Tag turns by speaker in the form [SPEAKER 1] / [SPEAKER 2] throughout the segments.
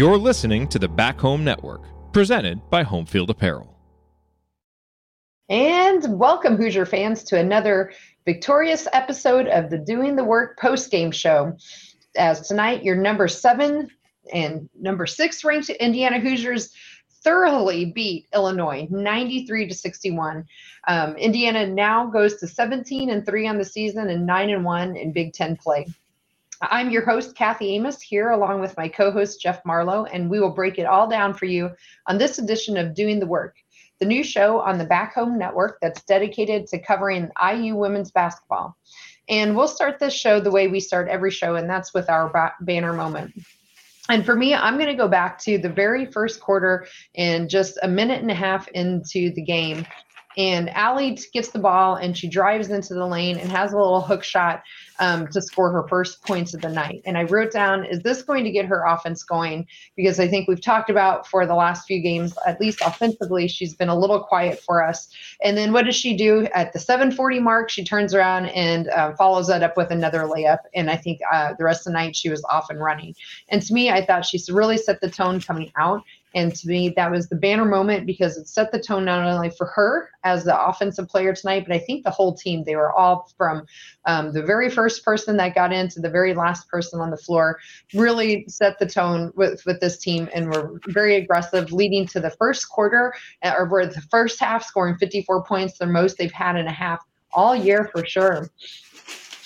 [SPEAKER 1] You're listening to the Back Home Network, presented by Homefield Apparel.
[SPEAKER 2] And welcome, Hoosier fans, to another victorious episode of the Doing the Work post game show. As tonight, your number seven and number six ranked Indiana Hoosiers thoroughly beat Illinois 93 to 61. Um, Indiana now goes to 17 and 3 on the season and 9 and 1 in Big Ten play. I'm your host, Kathy Amos, here along with my co host, Jeff Marlowe, and we will break it all down for you on this edition of Doing the Work, the new show on the Back Home Network that's dedicated to covering IU women's basketball. And we'll start this show the way we start every show, and that's with our ba- banner moment. And for me, I'm going to go back to the very first quarter and just a minute and a half into the game and Ali gets the ball and she drives into the lane and has a little hook shot um, to score her first points of the night. And I wrote down, is this going to get her offense going? Because I think we've talked about for the last few games, at least offensively, she's been a little quiet for us. And then what does she do at the 740 mark? She turns around and uh, follows that up with another layup. And I think uh, the rest of the night she was off and running. And to me, I thought she's really set the tone coming out. And to me, that was the banner moment because it set the tone not only for her as the offensive player tonight, but I think the whole team. They were all from um, the very first person that got in to the very last person on the floor, really set the tone with, with this team and were very aggressive, leading to the first quarter uh, or were the first half scoring 54 points, the most they've had in a half all year for sure.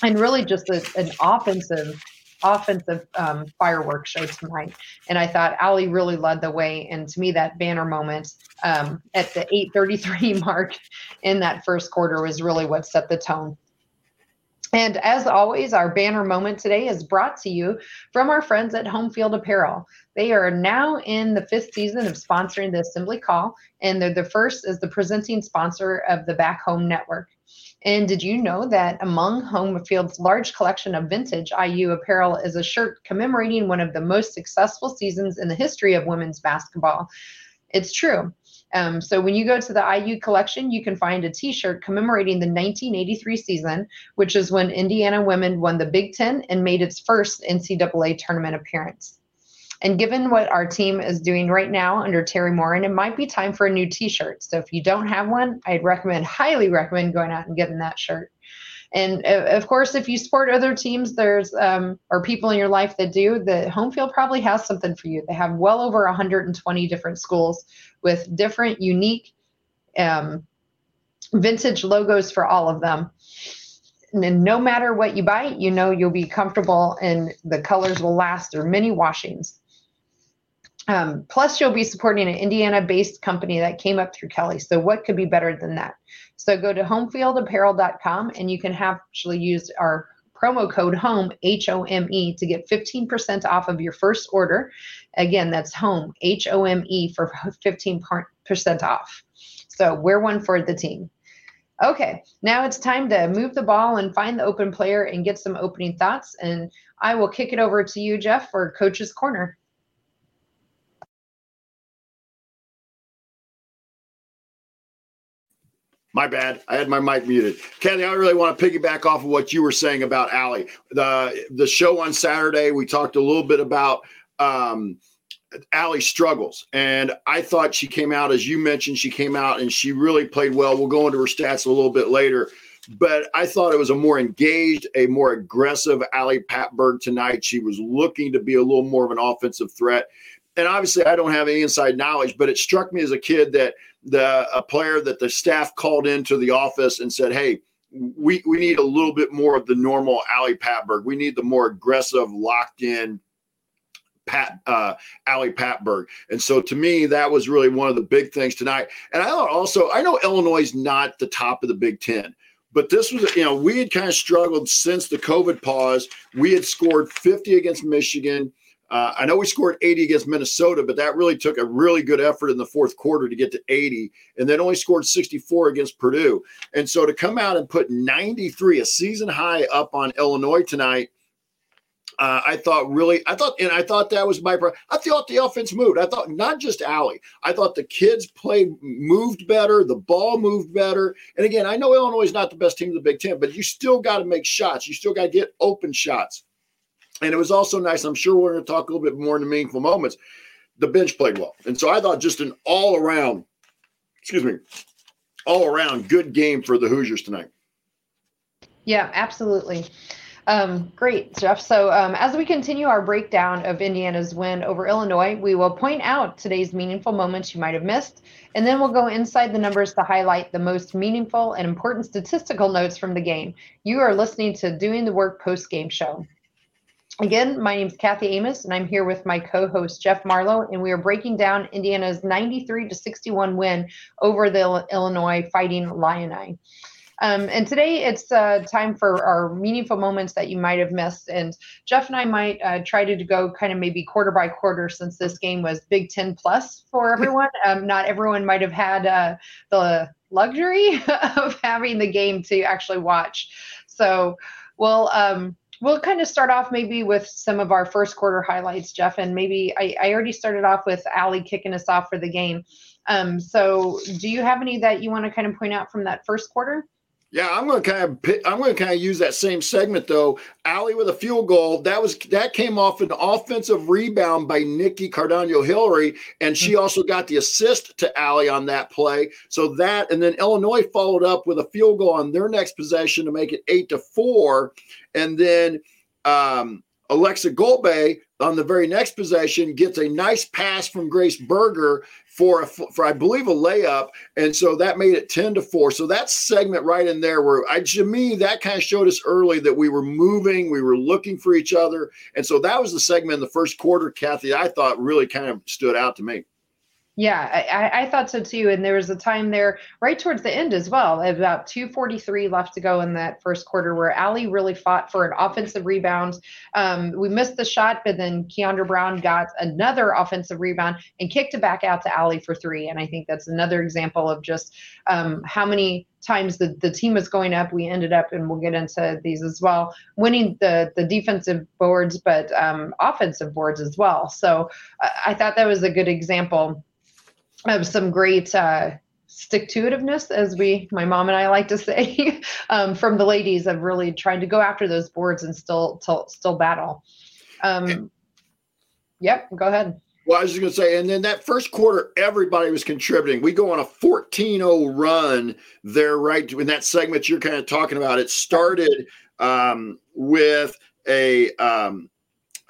[SPEAKER 2] And really just a, an offensive offensive um, fireworks show tonight. And I thought Ali really led the way. And to me, that banner moment um, at the 8:33 mark in that first quarter was really what set the tone. And as always, our banner moment today is brought to you from our friends at Homefield Apparel. They are now in the fifth season of sponsoring the Assembly Call, and they're the first as the presenting sponsor of the Back Home Network. And did you know that among Homefield's large collection of vintage IU apparel is a shirt commemorating one of the most successful seasons in the history of women's basketball? It's true. Um, so when you go to the IU collection, you can find a T-shirt commemorating the 1983 season, which is when Indiana women won the Big Ten and made its first NCAA tournament appearance. And given what our team is doing right now under Teri Moren, it might be time for a new t-shirt. So if you don't have one, I'd recommend, highly recommend going out and getting that shirt. And uh, of course, if you support other teams, there's um, or people in your life that do, the home field probably has something for you. They have well over 120 different schools with different, unique, um, vintage logos for all of them. And no matter what you buy, you know you'll be comfortable and the colors will last through many washings. Um, plus, you'll be supporting an Indiana based company that came up through Kelley. So, what could be better than that? So, go to homefieldapparel.com and you can actually use our promo code HOME, H O M E, to get 15% off of your first order. Again, that's HOME, H O M E, for 15% off. So, we're one for the team. Okay, now it's time to move the ball and find the open player and get some opening thoughts. And I will kick it over to you, Jeff, for Coach's Corner.
[SPEAKER 3] My bad. I had my mic muted. Kathy, I really want to piggyback off of what you were saying about Ali. The the show on Saturday, we talked a little bit about um, Ali's struggles. And I thought she came out, as you mentioned, she came out and she really played well. We'll go into her stats a little bit later. But I thought it was a more engaged, a more aggressive Ali Patberg tonight. She was looking to be a little more of an offensive threat and obviously I don't have any inside knowledge, but it struck me as a kid that the a player that the staff called into the office and said, "Hey, we we need a little bit more of the normal Ali Patberg. We need the more aggressive, locked in." Pat uh Ali Patberg. And so to me, that was really one of the big things tonight. And I also, I know Illinois is not the top of the Big Ten, but this was, you know, we had kind of struggled since the COVID pause. We had scored 50 against Michigan. Uh, I know we scored 80 against Minnesota, but that really took a really good effort in the fourth quarter to get to 80, and then only scored 64 against Purdue. And so to come out and put 93, a season high, up on Illinois tonight, uh, I thought really, I thought, and I thought that was my. I thought the offense moved. I thought not just Allie. I thought the kids played, moved better. The ball moved better. And again, I know Illinois is not the best team in the Big Ten, but you still got to make shots. You still got to get open shots. And it was also nice. I'm sure we're going to talk a little bit more in the meaningful moments. the bench played well. And so I thought just an all around, excuse me, all around good game for the Hoosiers tonight.
[SPEAKER 2] Yeah, absolutely. Um, great, Jeff. So, um, as we continue our breakdown of Indiana's win over Illinois, we will point out today's meaningful moments you might have missed, and then we'll go inside the numbers to highlight the most meaningful and important statistical notes from the game. You are listening to Doing the Work post game show. Again, my name is Kathy Amos, and I'm here with my co-host Jeff Marlowe, and we are breaking down Indiana's 93 to 61 win over the Illinois Fighting Illini. Um, and today it's uh, time for our meaningful moments that you might have missed. And Jeff and I might uh, try to go kind of maybe quarter by quarter since this game was Big Ten plus for everyone. Um, not everyone might have had uh, the luxury of having the game to actually watch. So we'll. Um, we'll kind of start off maybe with some of our first quarter highlights, Jeff, and maybe I, I already started off with Ali kicking us off for the game. Um, so, do you have any that you want to kind of point out from that first quarter?
[SPEAKER 3] Yeah, I'm going to kind of I'm going to kind of use that same segment though. Ali with a field goal. That was that came off an offensive rebound by Nikki Cardaño-Hillary, and she mm-hmm. also got the assist to Ali on that play. So that and then Illinois followed up with a field goal on their next possession to make it eight to four, and then um, Aleksa Gulbe on the very next possession gets a nice pass from Grace Berger for a, for I believe a layup, and so that made it ten to four. So that segment right in there, where I to me that kind of showed us early that we were moving, we were looking for each other, and so that was the segment in the first quarter, Kathy. I thought really kind of stood out to me.
[SPEAKER 2] Yeah, I, I thought so too. And there was a time there right towards the end as well, about 243 left to go in that first quarter where Ali really fought for an offensive rebound. Um, we missed the shot, but then Kiandra Browne got another offensive rebound and kicked it back out to Ali for three. And I think that's another example of just um, how many times the, the team was going up. We ended up, and we'll get into these as well, winning the, the defensive boards, but um, offensive boards as well. So uh, I thought that was a good example of some great uh, stick to itiveness, as we, my mom and I like to say, um, from the ladies of really trying to go after those boards and still still, still battle. Um, yep, go ahead.
[SPEAKER 3] Well, I was just going to say, and then that first quarter, everybody was contributing. We go on a 14 0 run there, right? In that segment you're kind of talking about, it started um, with a um,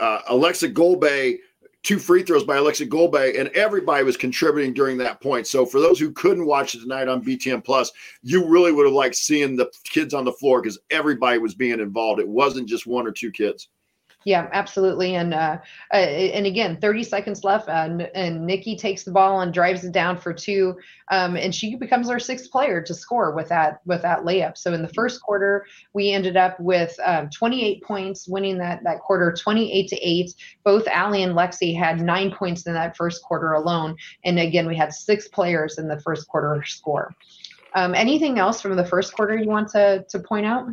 [SPEAKER 3] uh, Aleksa Gulbe two free throws by Aleksa Gulbe, and everybody was contributing during that point. So for those who couldn't watch it tonight on BTN Plus, you really would have liked seeing the kids on the floor because everybody was being involved. It wasn't just one or two kids.
[SPEAKER 2] Yeah, absolutely. And uh, uh, and again, 30 seconds left, and and Nikki takes the ball and drives it down for two, um, and she becomes our sixth player to score with that with that layup. So in the first quarter, we ended up with um, 28 points, winning that that quarter, 28 to eight. Both Ali and Lexi had nine points in that first quarter alone, and again, we had six players in the first quarter score. Um, anything else from the first quarter you want to to point out?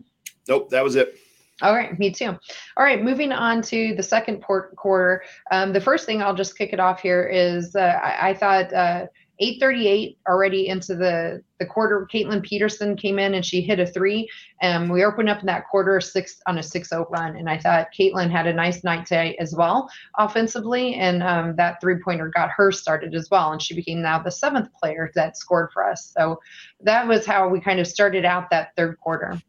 [SPEAKER 3] Nope, that was it.
[SPEAKER 2] All right, me too. All right, moving on to the second port quarter. Um, the first thing I'll just kick it off here is uh, I, I, thought uh, 8:38 already into the the quarter. Kaitlin Peterson came in and she hit a three, and we opened up in that quarter six on a 6-0 run. And I thought Kaitlin had a nice night today as well offensively, and um, that three pointer got her started as well, and she became now the seventh player that scored for us. So that was how we kind of started out that third quarter.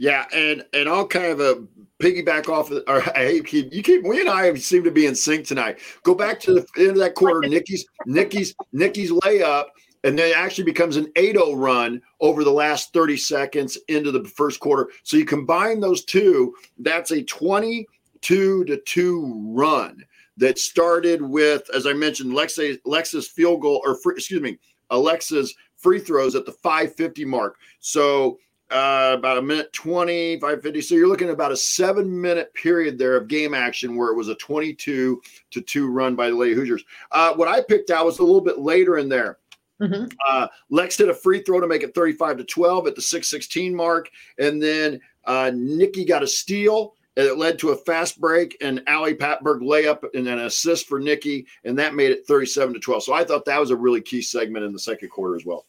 [SPEAKER 3] Yeah, and and I'll kind of a uh, piggyback off. Of, or I keep you keep we and I seem to be in sync tonight. Go back to the end of that quarter. Nikki's Nikki's Nikki's layup, and then it actually becomes an 8-0 run over the last 30 seconds into the first quarter. So you combine those two, that's a 22 to 2 run that started with, as I mentioned, Lexa, Lexa's field goal, or free, excuse me, Aleksa's free throws at the 550 mark. So uh, about a minute 20, 550. So you're looking at about a seven minute period there of game action where it was a 22 to 2 run by the Lady Hoosiers. Uh, what I picked out was a little bit later in there. Mm-hmm. Uh, Lex did a free throw to make it 35 to 12 at the 616 mark. And then uh, Nikki got a steal. And it led to a fast break and Ali Patberg layup and an assist for Nikki. And that made it 37 to 12. So I thought that was a really key segment in the second quarter as well.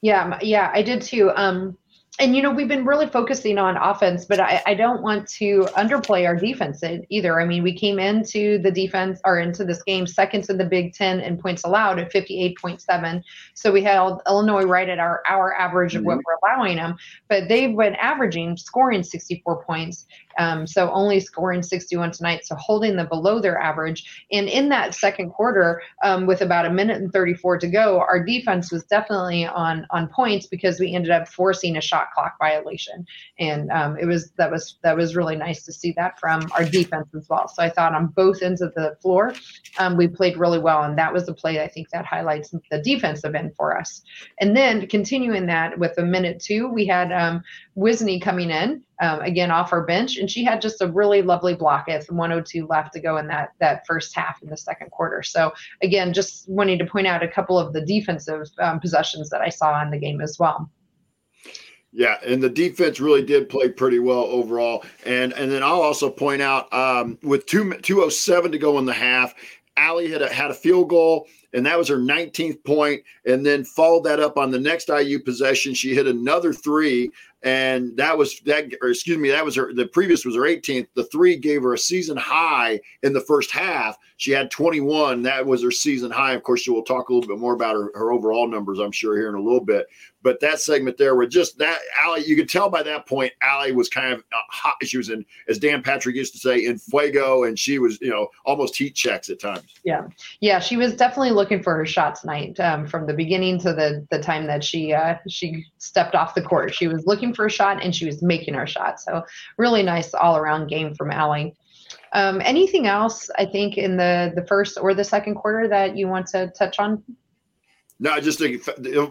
[SPEAKER 2] Yeah, yeah, I did too. Um, and you know we've been really focusing on offense but I, I, don't want to underplay our defense either i mean we came into the defense or into this game second in the big 10 in points allowed at 58.7 so we held illinois right at our our average of what mm-hmm. we're allowing them but they've been averaging scoring 64 points um, so only scoring 61 tonight, so holding them below their average. And in that second quarter, um, with about a minute and 34 to go, our defense was definitely on on points because we ended up forcing a shot clock violation, and um, it was that was that was really nice to see that from our defense as well. So I thought on both ends of the floor, um, we played really well, and that was the play I think that highlights the defensive end for us. And then continuing that with a minute two, we had um, Wisney coming in um, again off our bench, and she had just a really lovely block at 102 left to go in that that first half in the second quarter. So again, just wanting to point out a couple of the defensive um, possessions that I saw in the game as well.
[SPEAKER 3] Yeah, and the defense really did play pretty well overall. And and then I'll also point out um, with two two oh seven to go in the half, Ali had a, had a field goal, and that was her 19th point, and then followed that up on the next IU possession. She hit another three and that was that or excuse me that was her the previous was her 18th the three gave her a season high in the first half. She had 21 that was her season high. Of course she will talk a little bit more about her, her overall numbers i'm sure here in a little bit but that segment there were just that Ali, you could tell by that point, Ali was kind of uh, hot. She was in, as Dan Patrick used to say, in fuego, and she was, you know, almost heat checks at times.
[SPEAKER 2] Yeah, yeah, she was definitely looking for her shot tonight um, from the beginning to the the time that she uh, she stepped off the court. She was looking for a shot and she was making her shot. So really nice all around game from Ali. Um, anything else? I think in the the first or the second quarter that you want to touch on?
[SPEAKER 3] No, I just think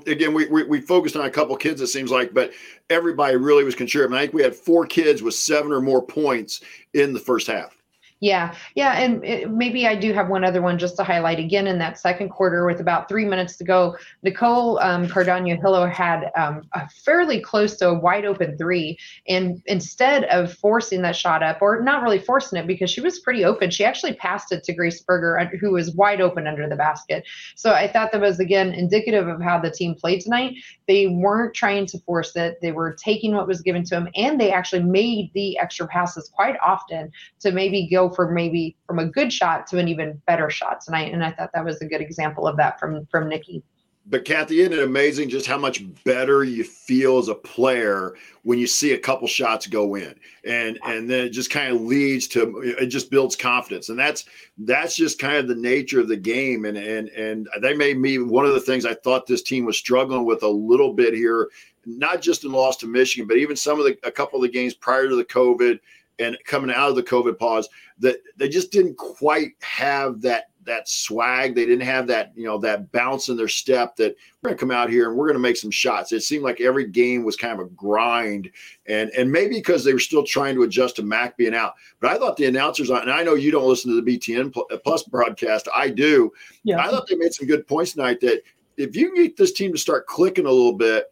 [SPEAKER 3] again we, we, we focused on a couple kids. It seems like, but everybody really was contributing. I think we had four kids with seven or more points in the first half.
[SPEAKER 2] Yeah, yeah, and it, maybe I do have one other one just to highlight again in that second quarter with about three minutes to go. Nicole um, Cardano Hillo had um, a fairly close to a wide open three, and instead of forcing that shot up, or not really forcing it because she was pretty open, she actually passed it to Grace Berger, uh, who was wide open under the basket. So I thought that was again indicative of how the team played tonight. They weren't trying to force it; they were taking what was given to them, and they actually made the extra passes quite often to maybe go for maybe from a good shot to an even better shot tonight. And I thought that was a good example of that from from Nikki.
[SPEAKER 3] But Kathy, isn't it amazing just how much better you feel as a player when you see a couple shots go in, and and then it just kind of leads to it just builds confidence, and that's that's just kind of the nature of the game, and and and they made me one of the things I thought this team was struggling with a little bit here, not just in loss to Michigan, but even some of the a couple of the games prior to the COVID and coming out of the COVID pause, that they just didn't quite have that that swag. They didn't have that, you know, that bounce in their step that we're gonna come out here and we're gonna make some shots. It seemed like every game was kind of a grind. And and maybe because they were still trying to adjust to Mac being out. But I thought the announcers on, and I know you don't listen to the BTN uh, plus broadcast. I do. Yeah. I thought they made some good points tonight that if you get this team to start clicking a little bit,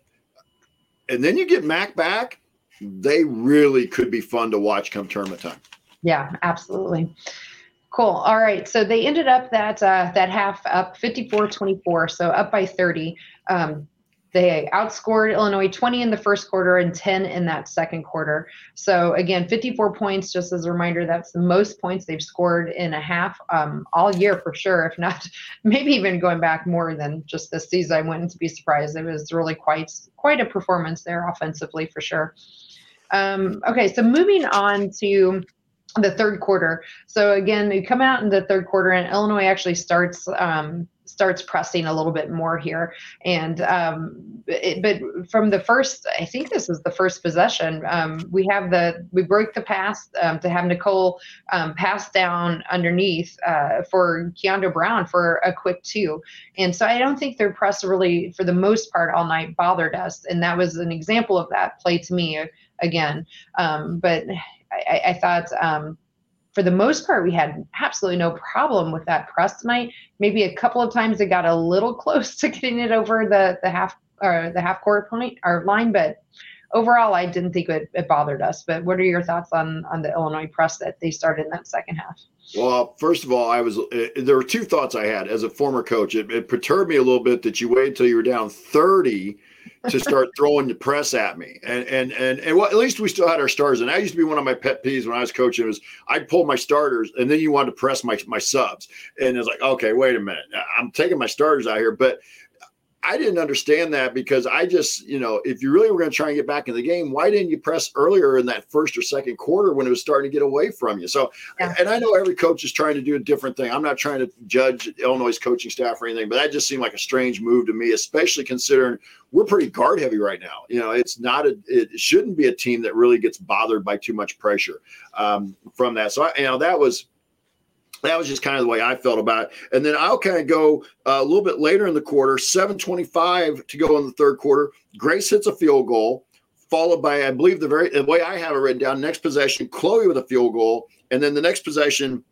[SPEAKER 3] and then you get Mac back, they really could be fun to watch come tournament time.
[SPEAKER 2] Yeah, absolutely. Cool. All right. So they ended up that uh, that half up 54-24, so up by 30. Um, they outscored Illinois 20 in the first quarter and 10 in that second quarter. So again, 54 points. Just as a reminder, that's the most points they've scored in a half um, all year for sure. If not, maybe even going back more than just this season. I wouldn't be surprised. It was really quite quite a performance there offensively for sure. Um, okay, so moving on to the third quarter. So again, we come out in the third quarter, and Illinois actually starts um, starts pressing a little bit more here. And um, it, but from the first, I think this is the first possession. Um, we have the we broke the pass um, to have Nicole um, pass down underneath uh, for Kiandra Browne for a quick two. And so I don't think their press really, for the most part, all night bothered us. And that was an example of that play to me again. Um, but I, I thought um, for the most part, we had absolutely no problem with that press tonight. Maybe a couple of times it got a little close to getting it over the the half or the half court point or line, but overall, I didn't think it, it, bothered us. But what are your thoughts on on the Illinois press that they started in that second half?
[SPEAKER 3] Well, first of all, I was uh, there were two thoughts I had as a former coach. It, it perturbed me a little bit that you waited until you were down thirty to start throwing the press at me. And and and, and well, at least we still had our starters. And that used to be one of my pet peeves when I was coaching was I'd pull my starters and then you wanted to press my my subs. And it's like, okay, wait a minute. I'm taking my starters out here. But I didn't understand that because I just, you know, if you really were going to try and get back in the game, why didn't you press earlier in that first or second quarter when it was starting to get away from you? So, yeah. and I know every coach is trying to do a different thing. I'm not trying to judge Illinois' coaching staff or anything, but that just seemed like a strange move to me, especially considering we're pretty guard heavy right now. You know, it's not a, it shouldn't be a team that really gets bothered by too much pressure um, from that. So, I, you know, that was that was just kind of the way I felt about it. And then I'll kind of go uh, a little bit later in the quarter, 725 to go in the third quarter. Grace hits a field goal, followed by, I believe, the very the way I have it written down, next possession, Chloe with a field goal. And then the next possession,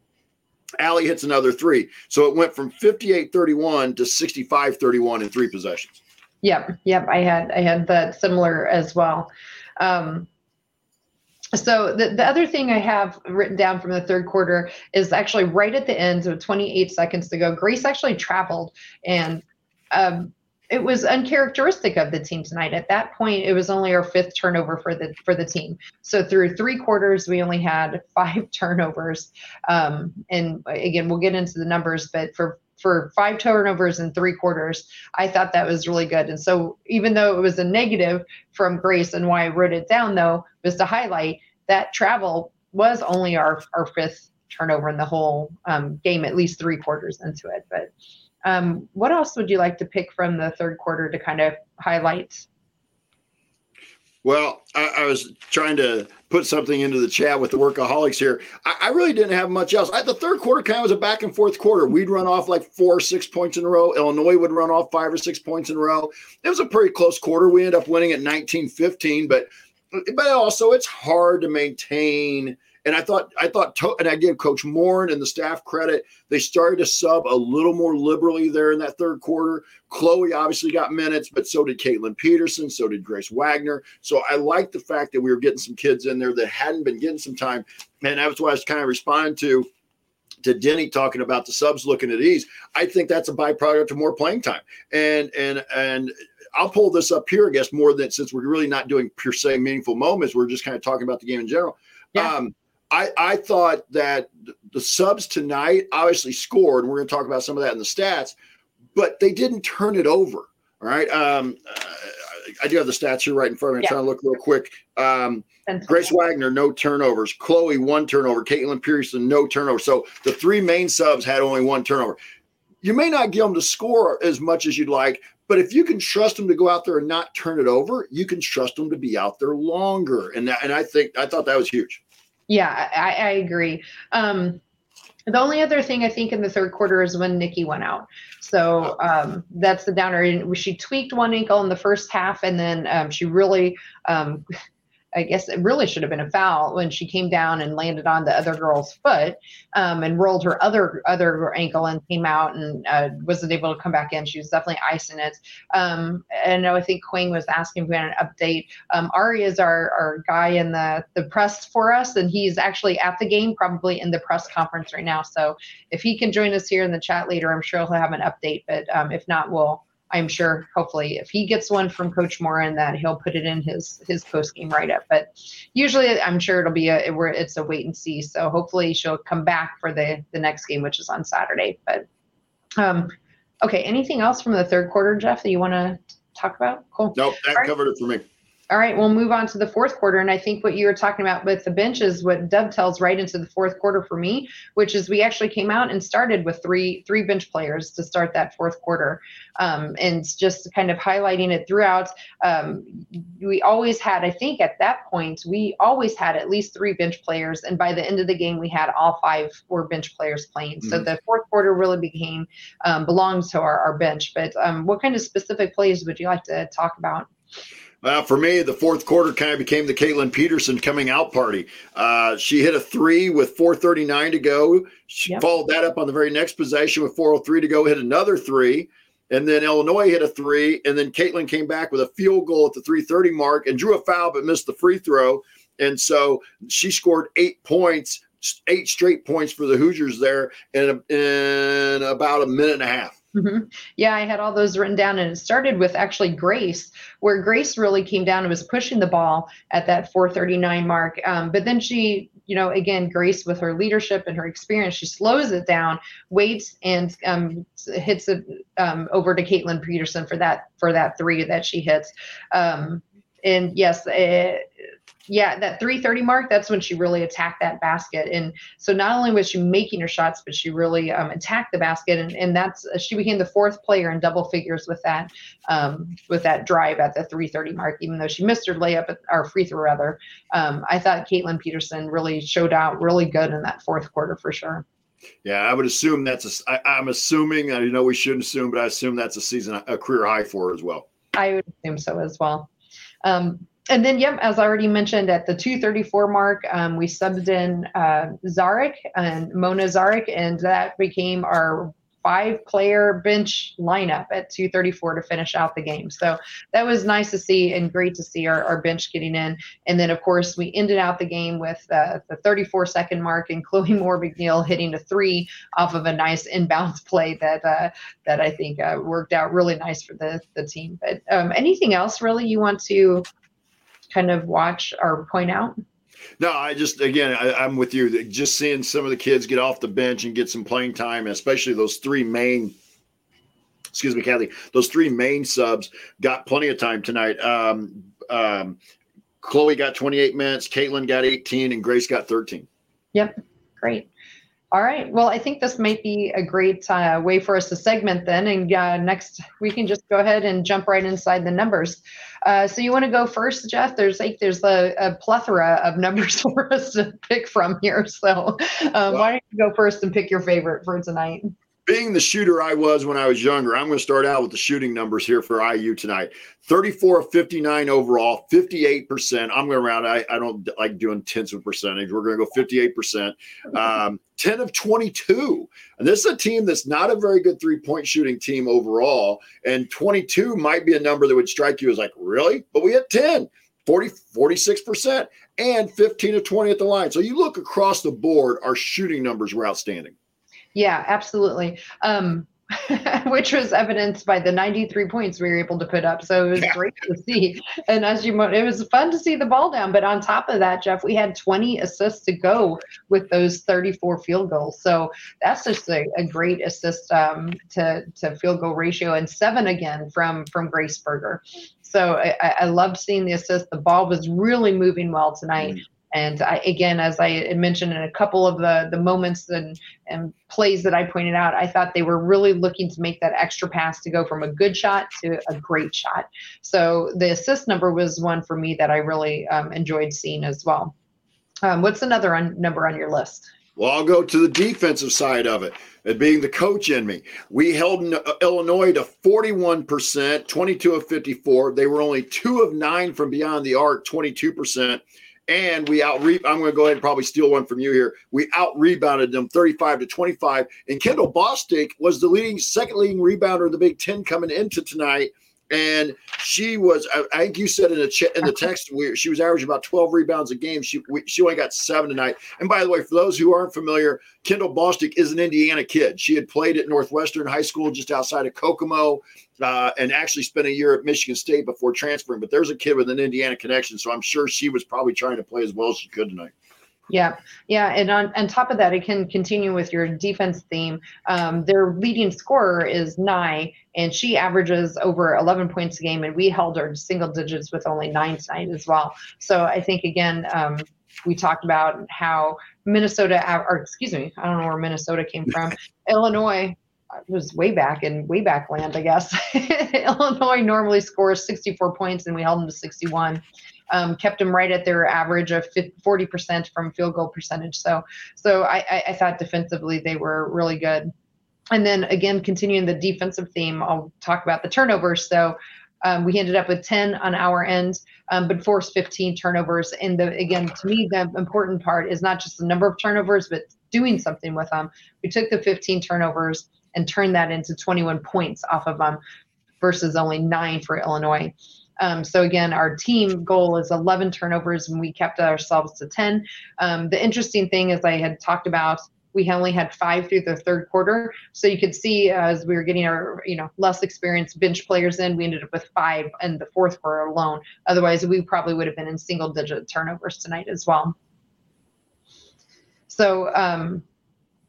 [SPEAKER 3] Allie hits another three. So it went from 58 31 to 65 31 in three possessions.
[SPEAKER 2] Yep. Yep. I had, I had that similar as well. Um, so the, the other thing I have written down from the third quarter is actually right at the end, so 28 seconds to go. Grace actually traveled, and um, it was uncharacteristic of the team tonight. At that point, it was only our fifth turnover for the for the team. So through three quarters, we only had five turnovers. Um, and again, we'll get into the numbers, but for for five turnovers in three quarters, I thought that was really good. And so even though it was a negative from Grace, and why I wrote it down though was to highlight that travel was only our our fifth turnover in the whole um, game, at least three quarters into it. But um, what else would you like to pick from the third quarter to kind of highlight?
[SPEAKER 3] Well, I, I, was trying to put something into the chat with the workaholics here. I, I really didn't have much else. I, the third quarter kind of was a back and forth quarter. We'd run off like four or six points in a row. Illinois would run off five or six points in a row. It was a pretty close quarter. We ended up winning at 19 15, but but also it's hard to maintain – and I thought, I thought, and I give Coach Moren and the staff credit. They started to sub a little more liberally there in that third quarter. Chloe obviously got minutes, but so did Kaitlin Peterson, so did Grace Wagner. So I like the fact that we were getting some kids in there that hadn't been getting some time, and that's why I was kind of responding to to Denny talking about the subs looking at ease. I think that's a byproduct of more playing time, and and and I'll pull this up here, I guess, more than since we're really not doing per se meaningful moments. We're just kind of talking about the game in general. Yeah. Um, I, I thought that the subs tonight obviously scored. We're going to talk about some of that in the stats, but they didn't turn it over. All right. Um, uh, I do have the stats here right in front of me. I'm yeah. trying to look real quick. Um, Grace Wagner, no turnovers. Chloe, one turnover. Kaitlin Pearson, no turnover. So the three main subs had only one turnover. You may not get them to score as much as you'd like, but if you can trust them to go out there and not turn it over, you can trust them to be out there longer. And that, and I think I thought that was huge.
[SPEAKER 2] Yeah, I, I agree. Um, the only other thing I think in the third quarter is when Nikki went out. So um, that's the downer. She tweaked one ankle in the first half, and then um, she really um, I guess it really should have been a foul when she came down and landed on the other girl's foot um, and rolled her other other ankle and came out and uh, wasn't able to come back in. She was definitely icing it. Um, and I think Queen was asking for an update. Um, Ari is our, our guy in the, the press for us, and he's actually at the game, probably in the press conference right now. So if he can join us here in the chat later, I'm sure he'll have an update. But um, if not, we'll I'm sure hopefully if he gets one from Coach Moren that he'll put it in his his post game write up. But usually I'm sure it'll be a it's a wait and see. So hopefully she'll come back for the the next game, which is on Saturday. But um, okay, anything else from the third quarter, Jeff, that you want to talk about? Cool.
[SPEAKER 3] Nope, that All covered right. it for me.
[SPEAKER 2] All right, we'll move on to the fourth quarter. And I think what you were talking about with the bench is what dovetails right into the fourth quarter for me, which is we actually came out and started with three three bench players to start that fourth quarter. Um, and just kind of highlighting it throughout. Um, we always had, I think at that point, we always had at least three bench players. And by the end of the game, we had all five were bench players playing. Mm-hmm. So the fourth quarter really became um, belongs to our, our bench. But um, what kind of specific plays would you like to talk about?
[SPEAKER 3] Uh, for me, the fourth quarter kind of became the Kaitlin Peterson coming out party. Uh, she hit a three with 4:39 to go. She yep. followed that up on the very next possession with 4:03 to go, hit another three, and then Illinois hit a three, and then Kaitlin came back with a field goal at the 3:30 mark and drew a foul but missed the free throw, and so she scored eight points, eight straight points for the Hoosiers there in, a, in about a minute and a half.
[SPEAKER 2] Mm-hmm. Yeah, I had all those written down, and it started with actually Grace, where Grace really came down and was pushing the ball at that 439 mark. Um, but then she, you know, again, Grace with her leadership and her experience, she slows it down, waits, and um, hits it um, over to Kaitlin Peterson for that for that three that she hits. Um, and yes, it, yeah, that 330 mark, that's when she really attacked that basket. And so not only was she making her shots, but she really um, attacked the basket. And, and that's, uh, she became the fourth player in double figures with that, um, with that drive at the 330 mark, even though she missed her layup or free throw rather. Um, I thought Kaitlin Peterson really showed out really good in that fourth quarter for sure.
[SPEAKER 3] Yeah, I would assume that's a. I, I'm assuming. I know we shouldn't assume, but I assume that's a season, a career high for her as well.
[SPEAKER 2] I would assume so as well. Um, and then, yep, as I already mentioned, at the 234 mark, um, we subbed in uh, Zarek and Mona Zaric, and that became our five player bench lineup at 234 to finish out the game. So that was nice to see and great to see our, our bench getting in. And then, of course, we ended out the game with uh, the 34 second mark and Chloe Moore McNeil hitting a three off of a nice inbounds play that uh, that I think uh, worked out really nice for the, the team. But um, anything else really you want to kind of watch or point out?
[SPEAKER 3] No, I just again I, am with you. Just seeing some of the kids get off the bench and get some playing time, especially those three main. Excuse me, Kathy. Those three main subs got plenty of time tonight. Um, um, Chloe got 28 minutes, Kaitlin got 18, and Grace got 13.
[SPEAKER 2] Yep, great. All right. Well, I think this might be a great uh, way for us to segment then. And uh, next, we can just go ahead and jump right inside the numbers. Uh, so you want to go first, Jeff? There's like there's a, a plethora of numbers for us to pick from here. So uh, well, why don't you go first and pick your favorite for tonight?
[SPEAKER 3] Being the shooter I was when I was younger, I'm going to start out with the shooting numbers here for IU tonight. 34 of 59 overall, 58%. I'm going around. I, I don't like doing tenths of percentage. We're going to go 58%. Um, 10 of 22. And this is a team that's not a very good three point shooting team overall. And 22 might be a number that would strike you as like, really? But we had 10. 40, 46% and 15 of 20 at the line. So you look across the board, our shooting numbers were outstanding.
[SPEAKER 2] Yeah, absolutely. Um, which was evidenced by the 93 points we were able to put up. So it was yeah. great to see. And as you, it was fun to see the ball down. But on top of that, Jeff, we had 20 assists to go with those 34 field goals. So that's just a, a great assist um, to to field goal ratio, and seven again from from Grace Berger. So I, I loved seeing the assist. The ball was really moving well tonight. Mm. And I, again, as I mentioned in a couple of the, the moments and, and plays that I pointed out, I thought they were really looking to make that extra pass to go from a good shot to a great shot. So the assist number was one for me that I really um, enjoyed seeing as well. Um, what's another number on your list?
[SPEAKER 3] Well, I'll go to the defensive side of it, it being the coach in me. We held uh, Illinois to 41%, 22 of 54. They were only two of nine from beyond the arc, 22% and we out re- I'm going to go ahead and probably steal one from you here. We out rebounded them 35 to 25. And Kendall Bostic was the leading second leading rebounder in the Big Ten coming into tonight and she was I think you said in the ch- in the text we, she was averaging about 12 rebounds a game. She we, she only got seven tonight. And by the way for those who aren't familiar kendall bostic is an indiana kid. She had played at northwestern high school just outside of kokomo uh, and actually spent a year at michigan state before transferring. But there's a kid with an indiana connection so i'm sure she was probably trying to play as well as she could tonight
[SPEAKER 2] yeah, yeah, and on, on top of that, it can continue with your defense theme. Um, their leading scorer is Nye, and she averages over 11 points a game, and we held her single digits with only nine tonight as well. So I think again, um, we talked about how Minnesota, or excuse me, I don't know where Minnesota came from. Illinois was way back in way back land, I guess. Illinois normally scores 64 points, and we held them to 61 um, kept them right at their average of 40% from field goal percentage. So, so I, I thought defensively they were really good. And then again, continuing the defensive theme, I'll talk about the turnovers. So um, we ended up with 10 on our end, um, but forced 15 turnovers. And the, again, to me, the important part is not just the number of turnovers, but doing something with them. We took the 15 turnovers and turned that into 21 points off of them versus only nine for Illinois. Um, so again, our team goal is 11 turnovers, and we kept ourselves to 10. Um, the interesting thing, as I had talked about we only had five through the third quarter. So you could see uh, as we were getting our, you know, less experienced bench players in, we ended up with five in the fourth quarter alone. Otherwise, we probably would have been in single digit turnovers tonight as well. So, um,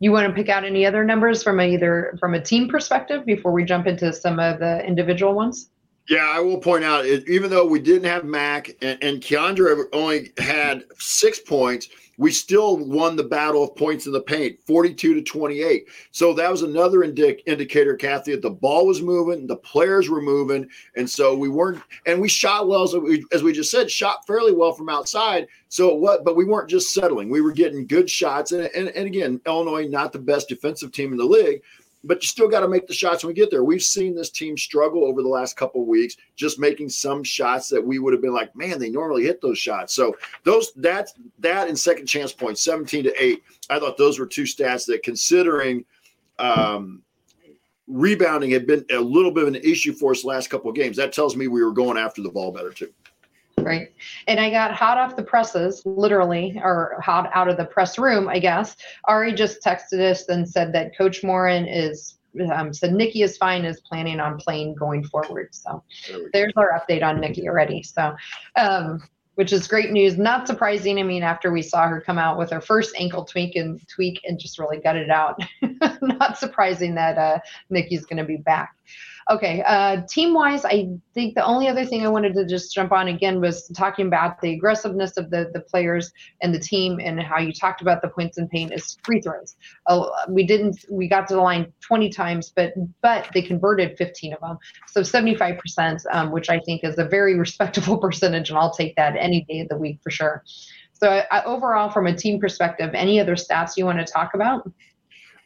[SPEAKER 2] you want to pick out any other numbers from either from a team perspective before we jump into some of the individual ones?
[SPEAKER 3] Yeah, I will point out, even though we didn't have Mac and, and Kiandra only had six points, we still won the battle of points in the paint 42 to 28 so that was another indic- indicator kathy that the ball was moving the players were moving and so we weren't and we shot well as we, as we just said shot fairly well from outside so what but we weren't just settling. We were getting good shots and, and, and again illinois not the best defensive team in the league but you still got to make the shots when we get there. We've seen this team struggle over the last couple of weeks, just making some shots that we would have been like, man, they normally hit those shots. So those that that and second chance points, 17 to 8. I thought those were two stats that considering um, rebounding had been a little bit of an issue for us last couple of games. That tells me we were going after the ball better too.
[SPEAKER 2] Right. And I got hot off the presses, literally, or hot out of the press room, I guess. Ari just texted us and said that Coach Moren is um, said Nikki is fine, is planning on playing going forward. So there's our update on Nikki already. So, um, which is great news. Not surprising. I mean, after we saw her come out with her first ankle tweak and tweak and just really gut it out, not surprising that uh, Nikki's going to be back. Okay, uh, team wise, I think the only other thing I wanted to just jump on again was talking about the aggressiveness of the the players and the team and how you talked about the points and paint is free throws. Uh, we didn't we got to the line 20 times, but but they converted 15 of them, so 75 percent, um, which I think is a very respectable percentage, and I'll take that any day of the week for sure. So I, overall, from a team perspective, any other stats you want to talk about?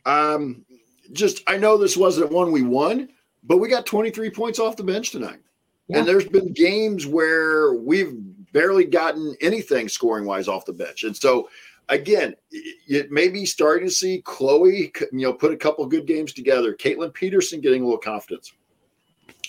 [SPEAKER 3] Um, just I know this wasn't one we won but we got 23 points off the bench tonight. Yeah. And there's been games where we've barely gotten anything scoring wise off the bench. And so, again, it may be starting to see Chloe, you know, put a couple good games together. Kaitlin Peterson getting a little confidence.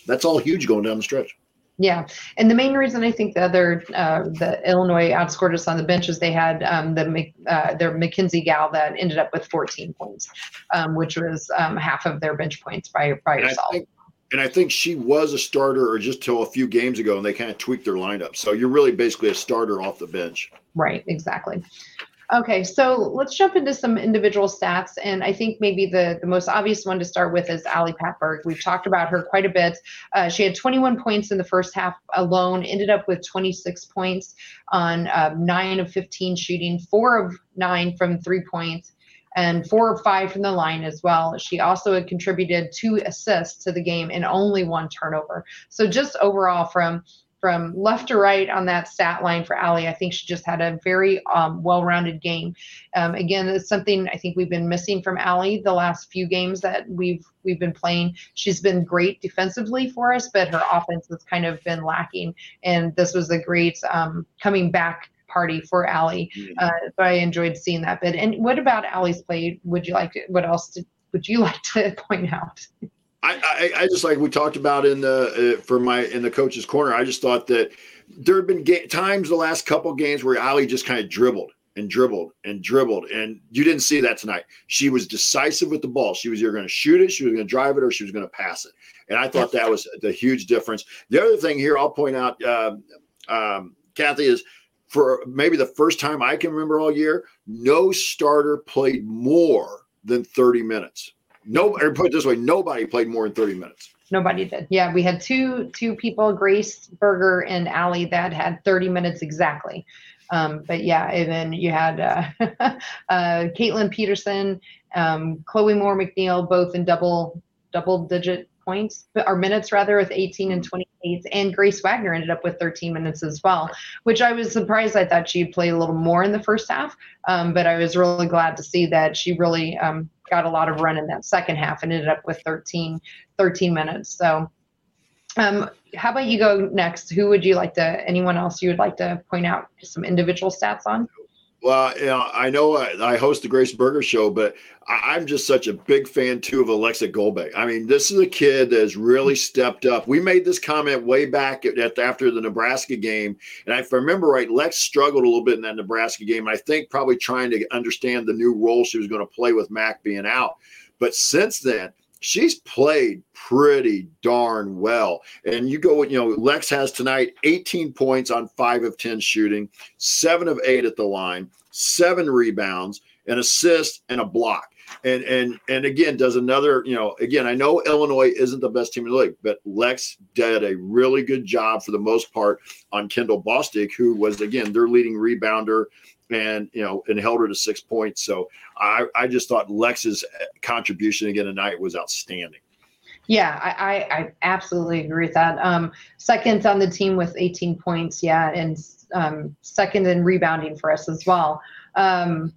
[SPEAKER 3] That's all huge going down the stretch.
[SPEAKER 2] Yeah, and the main reason I think the other uh, the Illinois outscored us on the bench is they had um, the uh, their Mackenzie gal that ended up with 14 points, um, which was um, half of their bench points by by and herself.
[SPEAKER 3] I think, and I think she was a starter or just till a few games ago, and they kind of tweaked their lineup. So you're really basically a starter off the bench.
[SPEAKER 2] Right. Exactly. Okay, so let's jump into some individual stats. And I think maybe the, the most obvious one to start with is Ali Patberg. We've talked about her quite a bit. Uh, she had 21 points in the first half alone, ended up with 26 points on um, 9 of 15 shooting, 4 of 9 from three points, and 4 of 5 from the line as well. She also had contributed two assists to the game and only one turnover. So just overall from from left to right on that stat line for Ali. I think she just had a very um, well-rounded game. Um, again, it's something I think we've been missing from Ali the last few games that we've we've been playing. She's been great defensively for us, but her offense has kind of been lacking. And this was a great um, coming back party for Ali. Mm-hmm. Uh, so I enjoyed seeing that bit. And what about Ali's play? Would you like to, what else did, would you like to point out?
[SPEAKER 3] I, I, I, just like we talked about in the uh, for my in the coach's corner. I just thought that there had been ga- times the last couple games where Ali just kind of dribbled and dribbled and dribbled, and you didn't see that tonight. She was decisive with the ball. She was either going to shoot it, she was going to drive it, or she was going to pass it. And I thought that was the huge difference. The other thing here, I'll point out, uh, um, Kathy, is for maybe the first time I can remember all year, no starter played more than 30 minutes. No, put it this way, nobody played more than 30 minutes.
[SPEAKER 2] Nobody did. Yeah, we had two two people, Grace Berger and Ali, that had 30 minutes exactly. Um, but yeah, and then you had uh, uh, Kaitlin Peterson, um, Chloe Moore McNeil, both in double double digit points, or minutes rather, with 18 and 28. And Grace Wagner ended up with 13 minutes as well, which I was surprised. I thought she'd play a little more in the first half, um, but I was really glad to see that she really um, got a lot of run in that second half and ended up with 13, 13 minutes. So, um, how about you go next? Who would you like to? Anyone else you would like to point out some individual stats on?
[SPEAKER 3] Well, you know, I know I, I host the Grace Berger Show, but I, am just such a big fan too of Aleksa Gulbe. I mean, this is a kid that has really stepped up. We made this comment way back at, at, after the Nebraska game, and if I remember right, Lex struggled a little bit in that Nebraska game. I think probably trying to understand the new role she was going to play with Mac being out. But since then, she's played pretty darn well. And you go, you know, Lex has tonight 18 points on five of 10 shooting, seven of eight at the line, seven rebounds, an assist, and a block. And and and again, does another, you know, again, I know Illinois isn't the best team in the league, but Lex did a really good job for the most part on Kendall Bostic, who was again their leading rebounder and you know and held her to six points. So I, I just thought Lex's contribution again tonight was outstanding.
[SPEAKER 2] Yeah, I, I, I absolutely agree with that. Um, second on the team with 18 points, yeah, and um, second in rebounding for us as well. Um,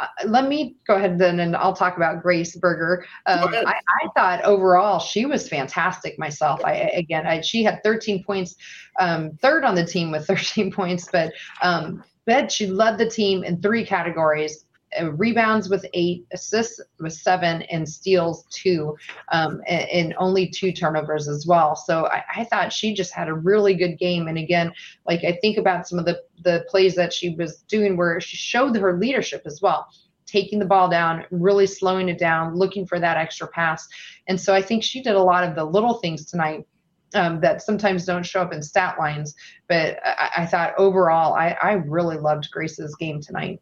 [SPEAKER 2] uh, let me go ahead then and I'll talk about Grace Berger. Um, I, I, thought overall she was fantastic myself. I again, I, she had 13 points, um, third on the team with 13 points, but um, Bed, she led the team in three categories uh, rebounds with eight, assists with seven, and steals two, um, and, and, only two turnovers as well. So I, I, thought she just had a really good game. And again, like I think about some of the the plays that she was doing where she showed her leadership as well. Taking the ball down, really slowing it down, looking for that extra pass. And so I think she did a lot of the little things tonight um, that sometimes don't show up in stat lines. But I, I thought overall, I, I, really loved Grace's game tonight.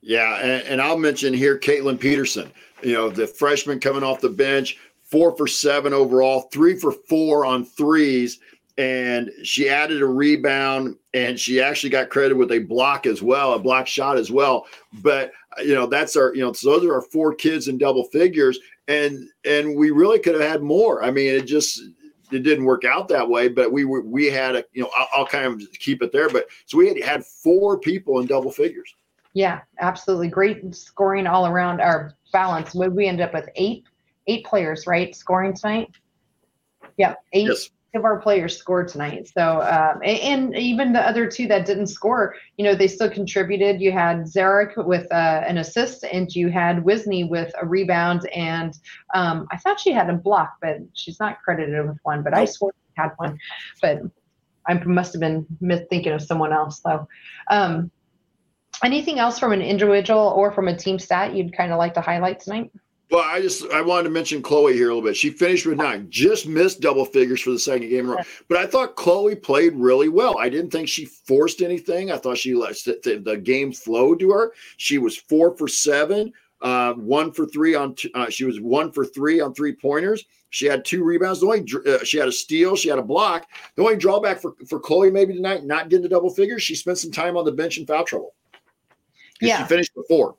[SPEAKER 3] Yeah, and, and, I'll mention here Kaitlin Peterson, you know, the freshman coming off the bench, four for seven overall, three for four on threes. And she added a rebound and she actually got credit with a block as well, a block shot as well. But, you know, that's our, you know, so those are our four kids in double figures. And, and we really could have had more. I mean, it just, it didn't work out that way, but we were we had a you know I'll, I'll, kind of keep it there, but so we had had four people in double figures.
[SPEAKER 2] Yeah, absolutely great scoring all around. Our balance. Would we end up with eight eight players right scoring tonight? Yeah, eight. Yes of our players scored tonight. So, um, and, and, even the other two that didn't score, you know, they still contributed. You had Zaric with uh, an assist, and you had Wisne with a rebound. And um, I thought she had a block, but she's not credited with one. But I swore she had one. But I must have been thinking of someone else, though. Um, anything else from an individual or from a team stat you'd kind of like to highlight tonight?
[SPEAKER 3] Well, I just I wanted to mention Chloe here a little bit. She finished with nine, just missed double figures for the second game in a row. But I thought Chloe played really well. I didn't think she forced anything. I thought she let the, the game flow to her. She was four for seven, uh, one for three on. T- uh, she was one for three on three pointers. She had two rebounds. The only uh, she had a steal. She had a block. The only drawback for for Chloe maybe tonight not getting to double figures. She spent some time on the bench in foul trouble. Yeah, she finished with four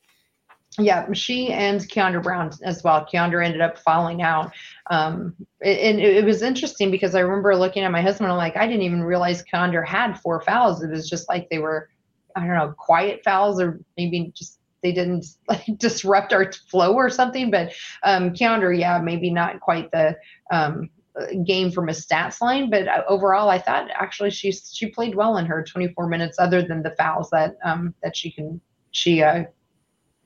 [SPEAKER 2] yeah, she and Kiandra Browne as well. Kiandra ended up falling out. Um, and it, it, was interesting because I remember looking at my husband, I'm like, I didn't even realize Kiandra had four fouls. It was just like they were, I don't know, quiet fouls or maybe just they didn't like disrupt our flow or something. But um, Kiandra, yeah, maybe not quite the um, game from a stats line, but uh, overall, I thought actually she she played well in her 24 minutes, other than the fouls that um, that she can she uh,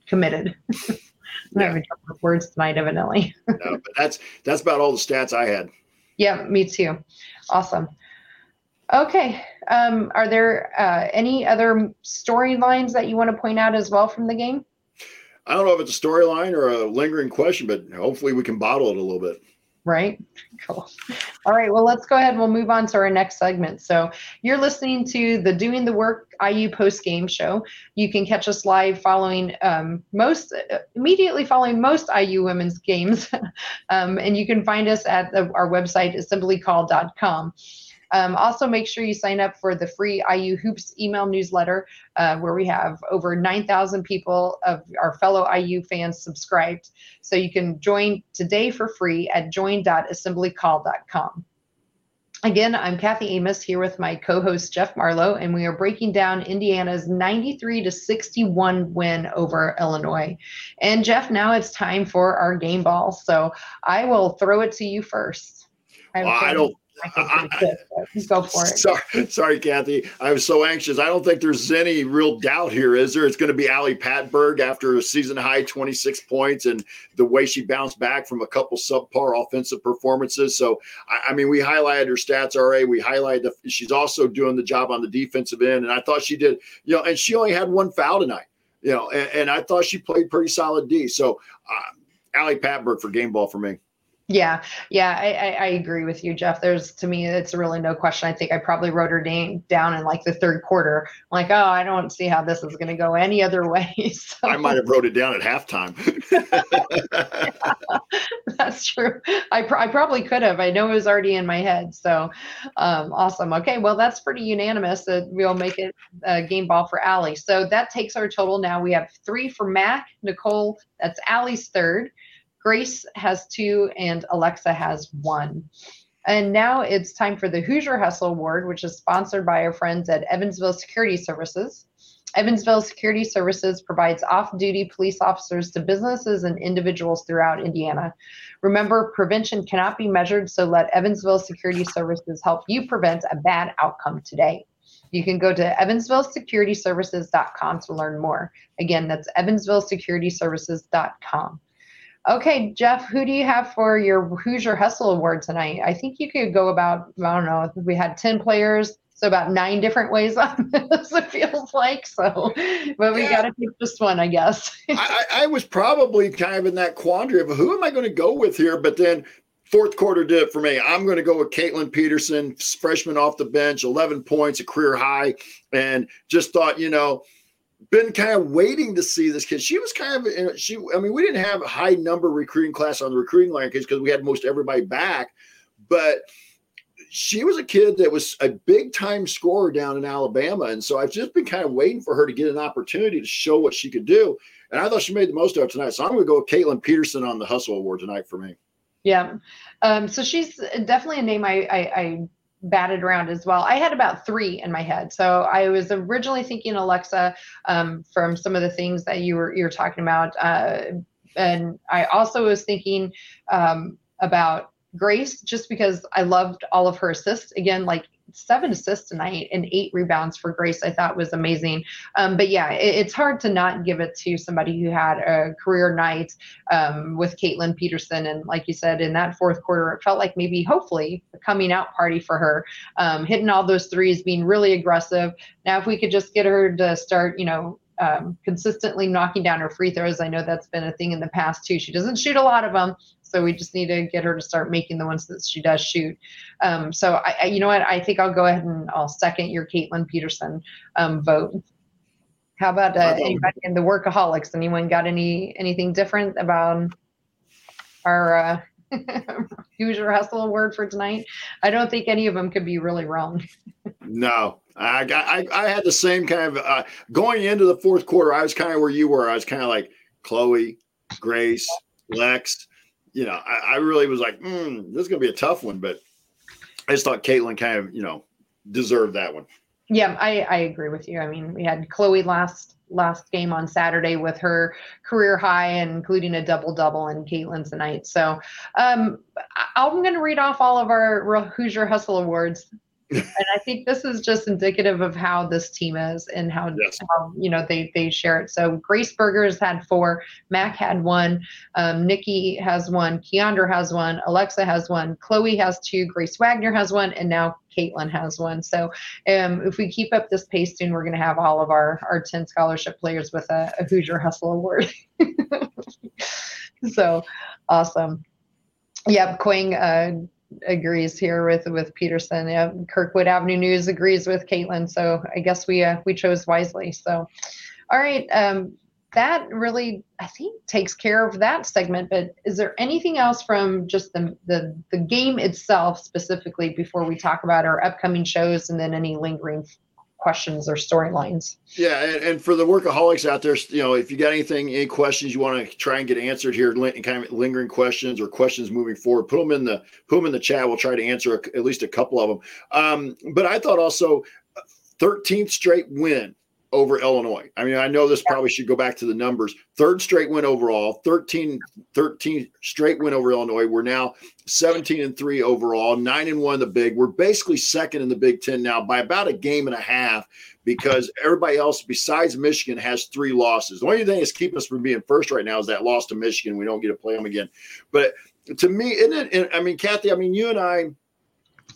[SPEAKER 2] committed. yeah. words tonight, evidently.
[SPEAKER 3] no, but that's that's about all the stats I had.
[SPEAKER 2] Yeah, me too. Awesome. Okay. Um, are there uh, any other storylines that you want to point out as well from the game?
[SPEAKER 3] I don't know if it's a storyline or a lingering question, but hopefully we can bottle it a little bit
[SPEAKER 2] right? Cool. All right, well, let's go ahead and we'll move on to our next segment. So, you're listening to the Doing the Work IU post game show. You can catch us live following um, most, immediately following most IU women's games. um, and you can find us at the, our website, assemblycall.com. Um, also, make sure you sign up for the free IU Hoops email newsletter, uh, where we have over 9,000 people of our fellow IU fans subscribed. So you can join today for free at join.assemblycall.com. Again, I'm Kathy Amos here with my co-host Jeff Marlowe, and we are breaking down Indiana's 93 to 61 win over Illinois. And Jeff, now it's time for our game ball. So I will throw it to you first.
[SPEAKER 3] I, well, I don't I,
[SPEAKER 2] go for it.
[SPEAKER 3] Sorry, sorry, Kathy. I was so anxious. I don't think there's any real doubt here, is there? It's going to be Ali Patberg after a season high 26 points and the way she bounced back from a couple subpar offensive performances. So, I, I mean, we highlighted her stats, RA. We highlighted the, she's also doing the job on the defensive end. And I thought she did, you know, and she only had one foul tonight, you know, and, and I thought she played pretty solid D. So, uh, Ali Patberg for game ball for me.
[SPEAKER 2] Yeah, yeah, I, I, I, agree with you, Jeff. There's to me, it's really no question. I think I probably wrote her name down in like the third quarter. I'm like, oh, I don't see how this is going to go any other way. So.
[SPEAKER 3] I might have wrote it down at halftime.
[SPEAKER 2] yeah, that's true. I, pr- I probably could have. I know it was already in my head. So um, awesome. Okay, well, that's pretty unanimous that we'll make it a game ball for Ali. So that takes our total now. We have three for Mac, Nicole. That's Ali's third. Grace has two, and Aleksa has one. And now it's time for the Hoosier Hustle Award, which is sponsored by our friends at Evansville Security Services. Evansville Security Services provides off duty police officers to businesses and individuals throughout Indiana. Remember, prevention cannot be measured, so let Evansville Security Services help you prevent a bad outcome today. You can go to evansvillesecurityservices.com to learn more. Again, that's evansvillesecurityservices.com. Okay, Jeff, who do you have for your Hoosier Hustle Award tonight? I think you could go about, I don't know, we had 10 players, so about nine different ways on this, it feels like. So, but we yeah. got to pick just one, I guess.
[SPEAKER 3] I, I was probably kind of in that quandary of who am I going to go with here? But then fourth quarter did it for me. I'm going to go with Kaitlin Peterson, freshman off the bench, 11 points, a career high, and just thought, you know, been kind of waiting to see this kid. She was kind of she. I mean, we didn't have a high number recruiting class on the recruiting line because we had most everybody back, but she was a kid that was a big time scorer down in Alabama, and so I've just been kind of waiting for her to get an opportunity to show what she could do. And I thought she made the most of it tonight. So I'm going to go with Kaitlin Peterson on the Hustle Award tonight for me.
[SPEAKER 2] Yeah, um, so she's definitely a name I, I, I batted around as well. I had about three in my head. So I was originally thinking Aleksa um, from some of the things that you were you were talking about, uh, and I also was thinking um, about Grace just because I loved all of her assists. Again, like seven assists tonight and eight rebounds for Grace, I thought was amazing. Um, but yeah, it, it's hard to not give it to somebody who had a career night um, with Kaitlin Peterson. And like you said, in that fourth quarter, it felt like maybe, hopefully, a coming out party for her, um, hitting all those threes, being really aggressive. Now, if we could just get her to start, you know, um, consistently knocking down her free throws. I know that's been a thing in the past too. She doesn't shoot a lot of them, so we just need to get her to start making the ones that she does shoot. Um, so I, I, you know what? I think I'll go ahead and I'll second your Kaitlin Peterson um, vote. How about uh, anybody in the workaholics? Anyone got any anything different about our uh, Hoosier Hustle award for tonight? I don't think any of them could be really wrong.
[SPEAKER 3] no, I got I, I had the same kind of uh, going into the fourth quarter. I was kind of where you were. I was kind of like Chloe, Grace, Lex you know, I, I really was like, mm, this is going to be a tough one, but I just thought Kaitlin kind of, you know, deserved that one.
[SPEAKER 2] Yeah, I, I agree with you. I mean, we had Chloe last last game on Saturday with her career high, including a double double, and Kaitlin tonight. So um, I'm going to read off all of our Hoosier Hustle awards and I think this is just indicative of how this team is and how, yes. how you know they they share it. So Grace Berger's had four, Mac had one, um, Nikki has one, Kiandra has one, Aleksa has one, Chloe has two, Grace Wagner has one, and now Kaitlin has one. So um, if we keep up this pace soon, we're going to have all of our our ten scholarship players with a, a Hoosier Hustle Award. so awesome. Yep, Quang uh, agrees here with with Peterson. Yeah, Kirkwood Avenue News agrees with Kaitlin. So I guess we uh, we chose wisely. So, all right, um, that really I think takes care of that segment. But is there anything else from just the the the game itself specifically before we talk about our upcoming shows and then any lingering questions or storylines.
[SPEAKER 3] Yeah, and, and, for the workaholics out there, you know, if you got anything, any questions you want to try and get answered here, kind of lingering questions or questions moving forward, put them in the put them in the chat. We'll try to answer at least a couple of them. Um, but I thought also, 13th straight win over Illinois. I mean, I know this probably should go back to the numbers. Third straight win overall, 13, 13 straight win over Illinois. We're now 17 and 3 overall, 9 and 1 in the big. We're basically second in the Big 10 now by about a game and a half because everybody else besides Michigan has three losses. The only thing that's keeping us from being first right now is that loss to Michigan. We don't get to play them again. But to me, isn't it? And I mean, Kathy, I mean, you and I,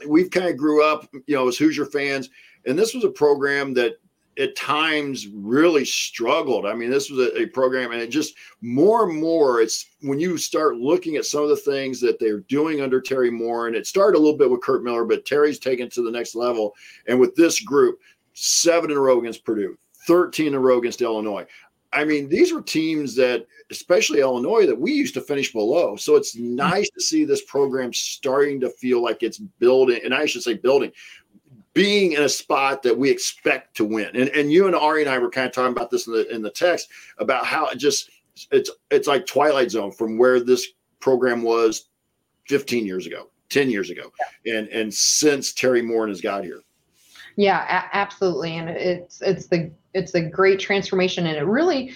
[SPEAKER 3] we've kind of grew up, you know, as Hoosier fans, and this was a program that at times really struggled. I mean, this was a, a, program, and it just more and more. It's when you start looking at some of the things that they're doing under Teri Moren, and it started a little bit with Curt Miller, but Teri's taken to the next level. And with this group, seven in a row against Purdue, thirteen in a row against Illinois. I mean, these were teams that, especially Illinois, that we used to finish below. So it's mm-hmm. nice to see this program starting to feel like it's building, and I should say building being in a spot that we expect to win. And and you and Ari and I were kind of talking about this in the in the text about how it just it's it's like Twilight Zone from where this program was 15 years ago, 10 years ago, yeah. and and since Teri Moren has got here.
[SPEAKER 2] Yeah, a- absolutely, and it's it's the it's a great transformation, and it really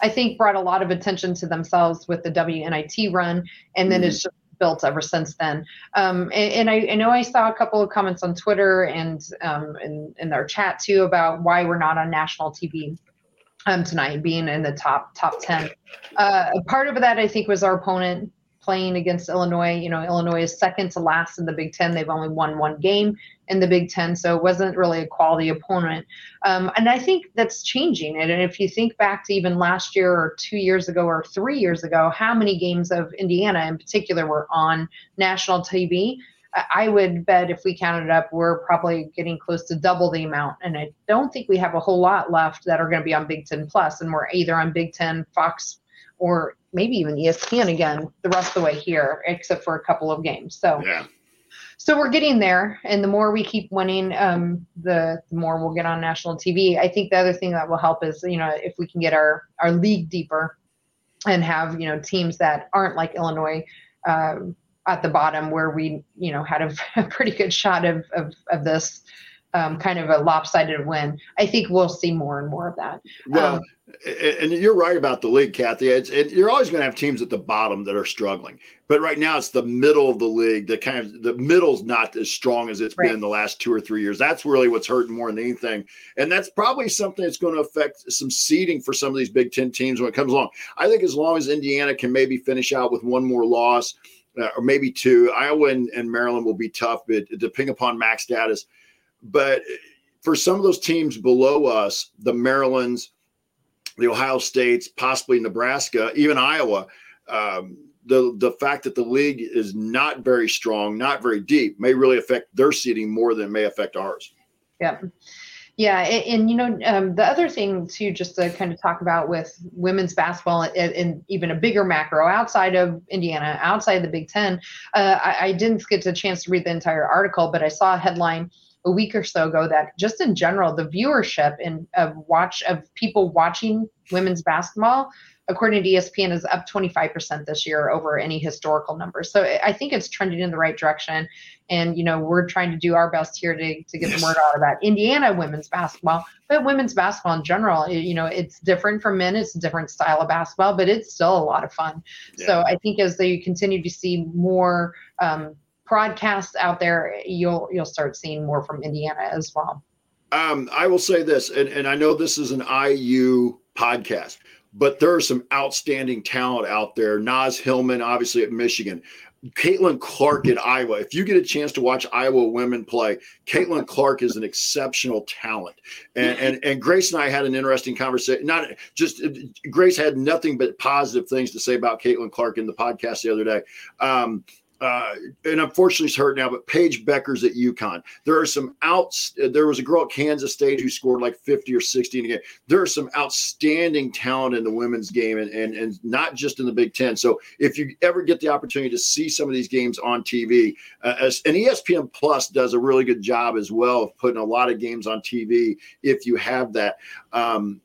[SPEAKER 2] I think brought a lot of attention to themselves with the WNIT run, and then mm-hmm. it's just built ever since then. Um, and, and I, I, know I saw a couple of comments on Twitter and um, in, in our chat too about why we're not on national TV um, tonight, being in the top top ten. Uh, part of that I think was our opponent playing against Illinois. You know, Illinois is second to last in the Big Ten. They've only won one game in the Big Ten, so it wasn't really a quality opponent. Um, and I think that's changing. And if you think back to even last year or two years ago or three years ago, how many games of Indiana in particular were on national TV? I would bet if we counted up, we're probably getting close to double the amount. And I don't think we have a whole lot left that are going to be on Big Ten Plus, and we're either on Big Ten, Fox, or maybe even ESPN again the rest of the way here, except for a couple of games. So, yeah. so we're getting there, and the more we keep winning, um, the, the more we'll get on national TV. I think the other thing that will help is you know if we can get our our league deeper and have you know teams that aren't like Illinois. Um, at the bottom where we you know had a, a pretty good shot of of, of this um, kind of a lopsided win. I think we'll see more and more of that.
[SPEAKER 3] Well, um, and you're right about the league, Kathy. It's, it, you're always going to have teams at the bottom that are struggling, but right now it's the middle of the league. The kind of the middle's not as strong as it's right. been in the last two or three years. That's really what's hurting more than anything, and that's probably something that's going to affect some seeding for some of these Big Ten teams when it comes along. I think as long as Indiana can maybe finish out with one more loss. Uh, or maybe two. Iowa and, and Maryland will be tough, but depending upon max status, but for some of those teams below us, the Marylands, the Ohio States, possibly Nebraska, even Iowa, um, the the fact that the league is not very strong, not very deep, may really affect their seeding more than it may affect ours.
[SPEAKER 2] Yeah. Yeah, and, and you know um, the other thing too, just to kind of talk about with women's basketball and, even a bigger macro outside of Indiana, outside the Big Ten. Uh, I, I, didn't get a chance to read the entire article, but I saw a headline a week or so ago that just in general the viewership and of watch of people watching women's basketball according to espn is up 25% this year over any historical numbers. So i think it's trending in the right direction. And you know we're trying to do our best here to, to get yes. the word out about indiana women's basketball. But women's basketball in general you know it's different from men. It's a different style of basketball but it's still a lot of fun. Yeah. so i think as they continue to see more um, broadcasts out there, you'll you'll start seeing more from Indiana as well.
[SPEAKER 3] Um, I will say this, and, and I know this is an IU podcast, but there are some outstanding talent out there. Naz Hillmon, obviously at Michigan. Caitlin Clark at Iowa. If you get a chance to watch Iowa women play, Caitlin Clark is an exceptional talent. And, and and Grace and I had an interesting conversation. Not just Grace had nothing but positive things to say about Caitlin Clark in the podcast the other day. Um, uh, and unfortunately he's hurt now, but Paige Bueckers at UConn. There are some outs. There was a girl at Kansas State who scored like 50 or 60 in a game. There are some outstanding talent in the women's game and, and, and not just in the Big Ten. So if you ever get the opportunity to see some of these games on TV, uh, as, and ESPN Plus does a really good job as well of putting a lot of games on TV if you have that. Um,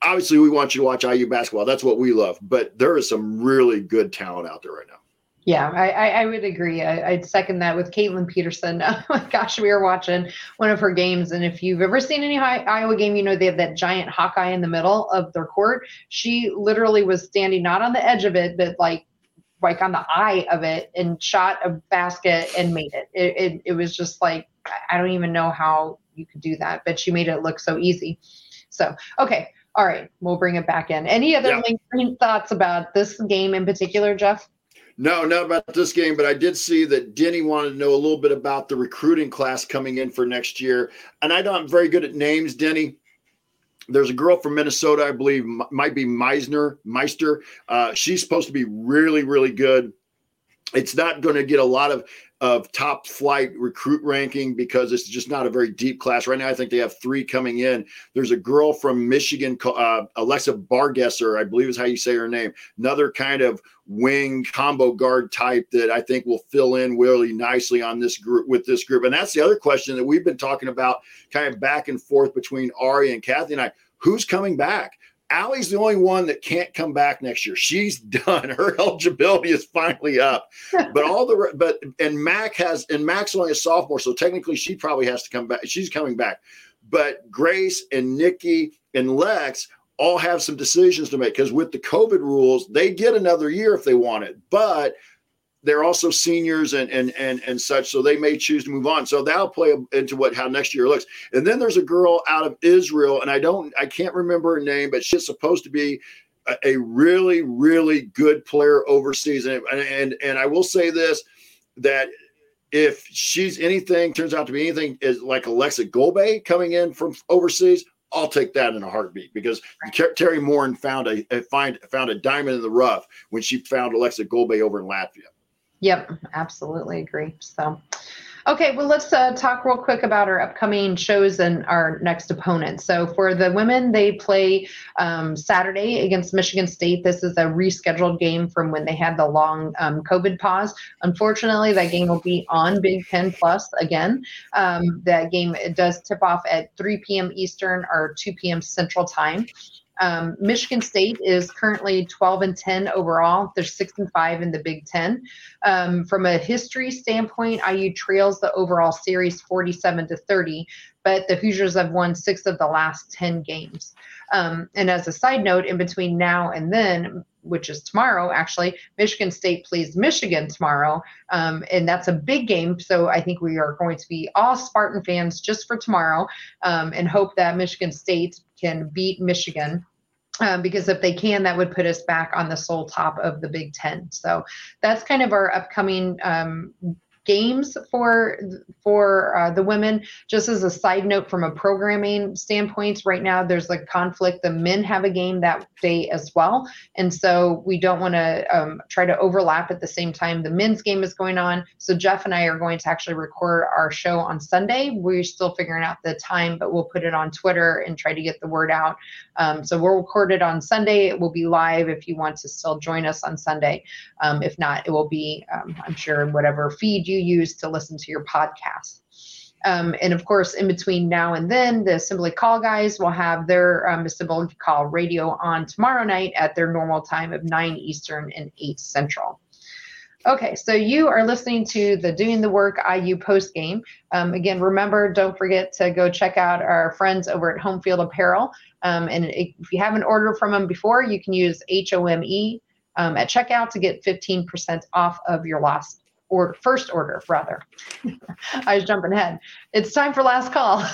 [SPEAKER 3] obviously we want you to watch IU basketball. That's what we love, but there is some really good talent out there right now.
[SPEAKER 2] Yeah, I, I, I would agree. I, would second that with Kaitlin Peterson. Oh my gosh, we were watching one of her games, and if you've ever seen any high, Iowa game, you know they have that giant Hawkeye in the middle of their court. She literally was standing not on the edge of it, but like like on the eye of it, and shot a basket and made it. It it, it was just like I don't even know how you could do that, but she made it look so easy. So okay, all right, we'll bring it back in. Any other yeah. thoughts about this game in particular, Jeff?
[SPEAKER 3] No, not about this game, but I did see that Denny wanted to know a little bit about the recruiting class coming in for next year. And I know I'm very good at names, Denny. There's a girl from Minnesota, I believe, might be Meisner, Meister. Uh, she's supposed to be really, really good. It's not going to get a lot of of top flight recruit ranking because it's just not a very deep class. Right now, I think they have three coming in. There's a girl from Michigan, uh, Alexa Bargesser, I believe is how you say her name. Another kind of wing combo guard type that I think will fill in really nicely on this group with this group. And that's the other question that we've been talking about, kind of back and forth between Ari and Kathy and I. Who's coming back? Ali's the only one that can't come back next year. She's done. Her eligibility is finally up. But all the but and Mac has and Mac's only a sophomore, so technically she probably has to come back. She's coming back. But Grace and Nikki and Lex all have some decisions to make because with the COVID rules, they get another year if they want it. But they're also seniors and and and and such, so they may choose to move on. So that'll play into what how next year looks. And then there's a girl out of Israel, and I don't I can't remember her name, but she's supposed to be a, a really really good player overseas. And, and and I will say this that if she's anything turns out to be anything is like Aleksa Gulbe coming in from overseas, I'll take that in a heartbeat because Teri Moren found a, a, find found a diamond in the rough when she found Aleksa Gulbe over in Latvia.
[SPEAKER 2] Yep, absolutely agree. So, okay, well, let's uh, talk real quick about our upcoming shows and our next opponent. So, for the women, they play um, Saturday against Michigan State. This is a rescheduled game from when they had the long um, COVID pause. Unfortunately, that game will be on Big Ten Plus again. Um, that game does tip off at 3 p.m. Eastern or 2 p.m. Central Time. Um, Michigan State is currently 12 and 10 overall. They're six and five in the Big Ten. Um, from a history standpoint, IU trails the overall series 47 to 30, but the Hoosiers have won six of the last 10 games. Um, and as a side note, in between now and then, which is tomorrow, actually, Michigan State plays Michigan tomorrow. Um, and that's a big game. So I think we are going to be all Spartan fans just for tomorrow um, and hope that Michigan State can beat Michigan. Um, because if they can, that would put us back on the sole top of the Big Ten. So that's kind of our upcoming um, games for for uh, the women. Just as a side note, from a programming standpoint, right now there's a conflict. The men have a game that day as well, and so we don't want to um, try to overlap at the same time. The men's game is going on, so Jeff and I are going to actually record our show on Sunday. We're still figuring out the time, but we'll put it on Twitter and try to get the word out. Um, so we'll record it on Sunday. It will be live if you want to still join us on Sunday. Um, if not, it will be, um, I'm sure, whatever feed you use to listen to your podcast. Um, and of course, in between now and then, the Assembly Call guys will have their um, Assembly Call radio on tomorrow night at their normal time of 9 Eastern and 8 Central. Okay, so you are listening to the Doing the Work IU post game. Um, again, remember, don't forget to go check out our friends over at Home Field Apparel. Um, and if you haven't ordered from them before, you can use HOME um, at checkout to get 15% off of your last or first order rather. I was jumping ahead. It's time for last call.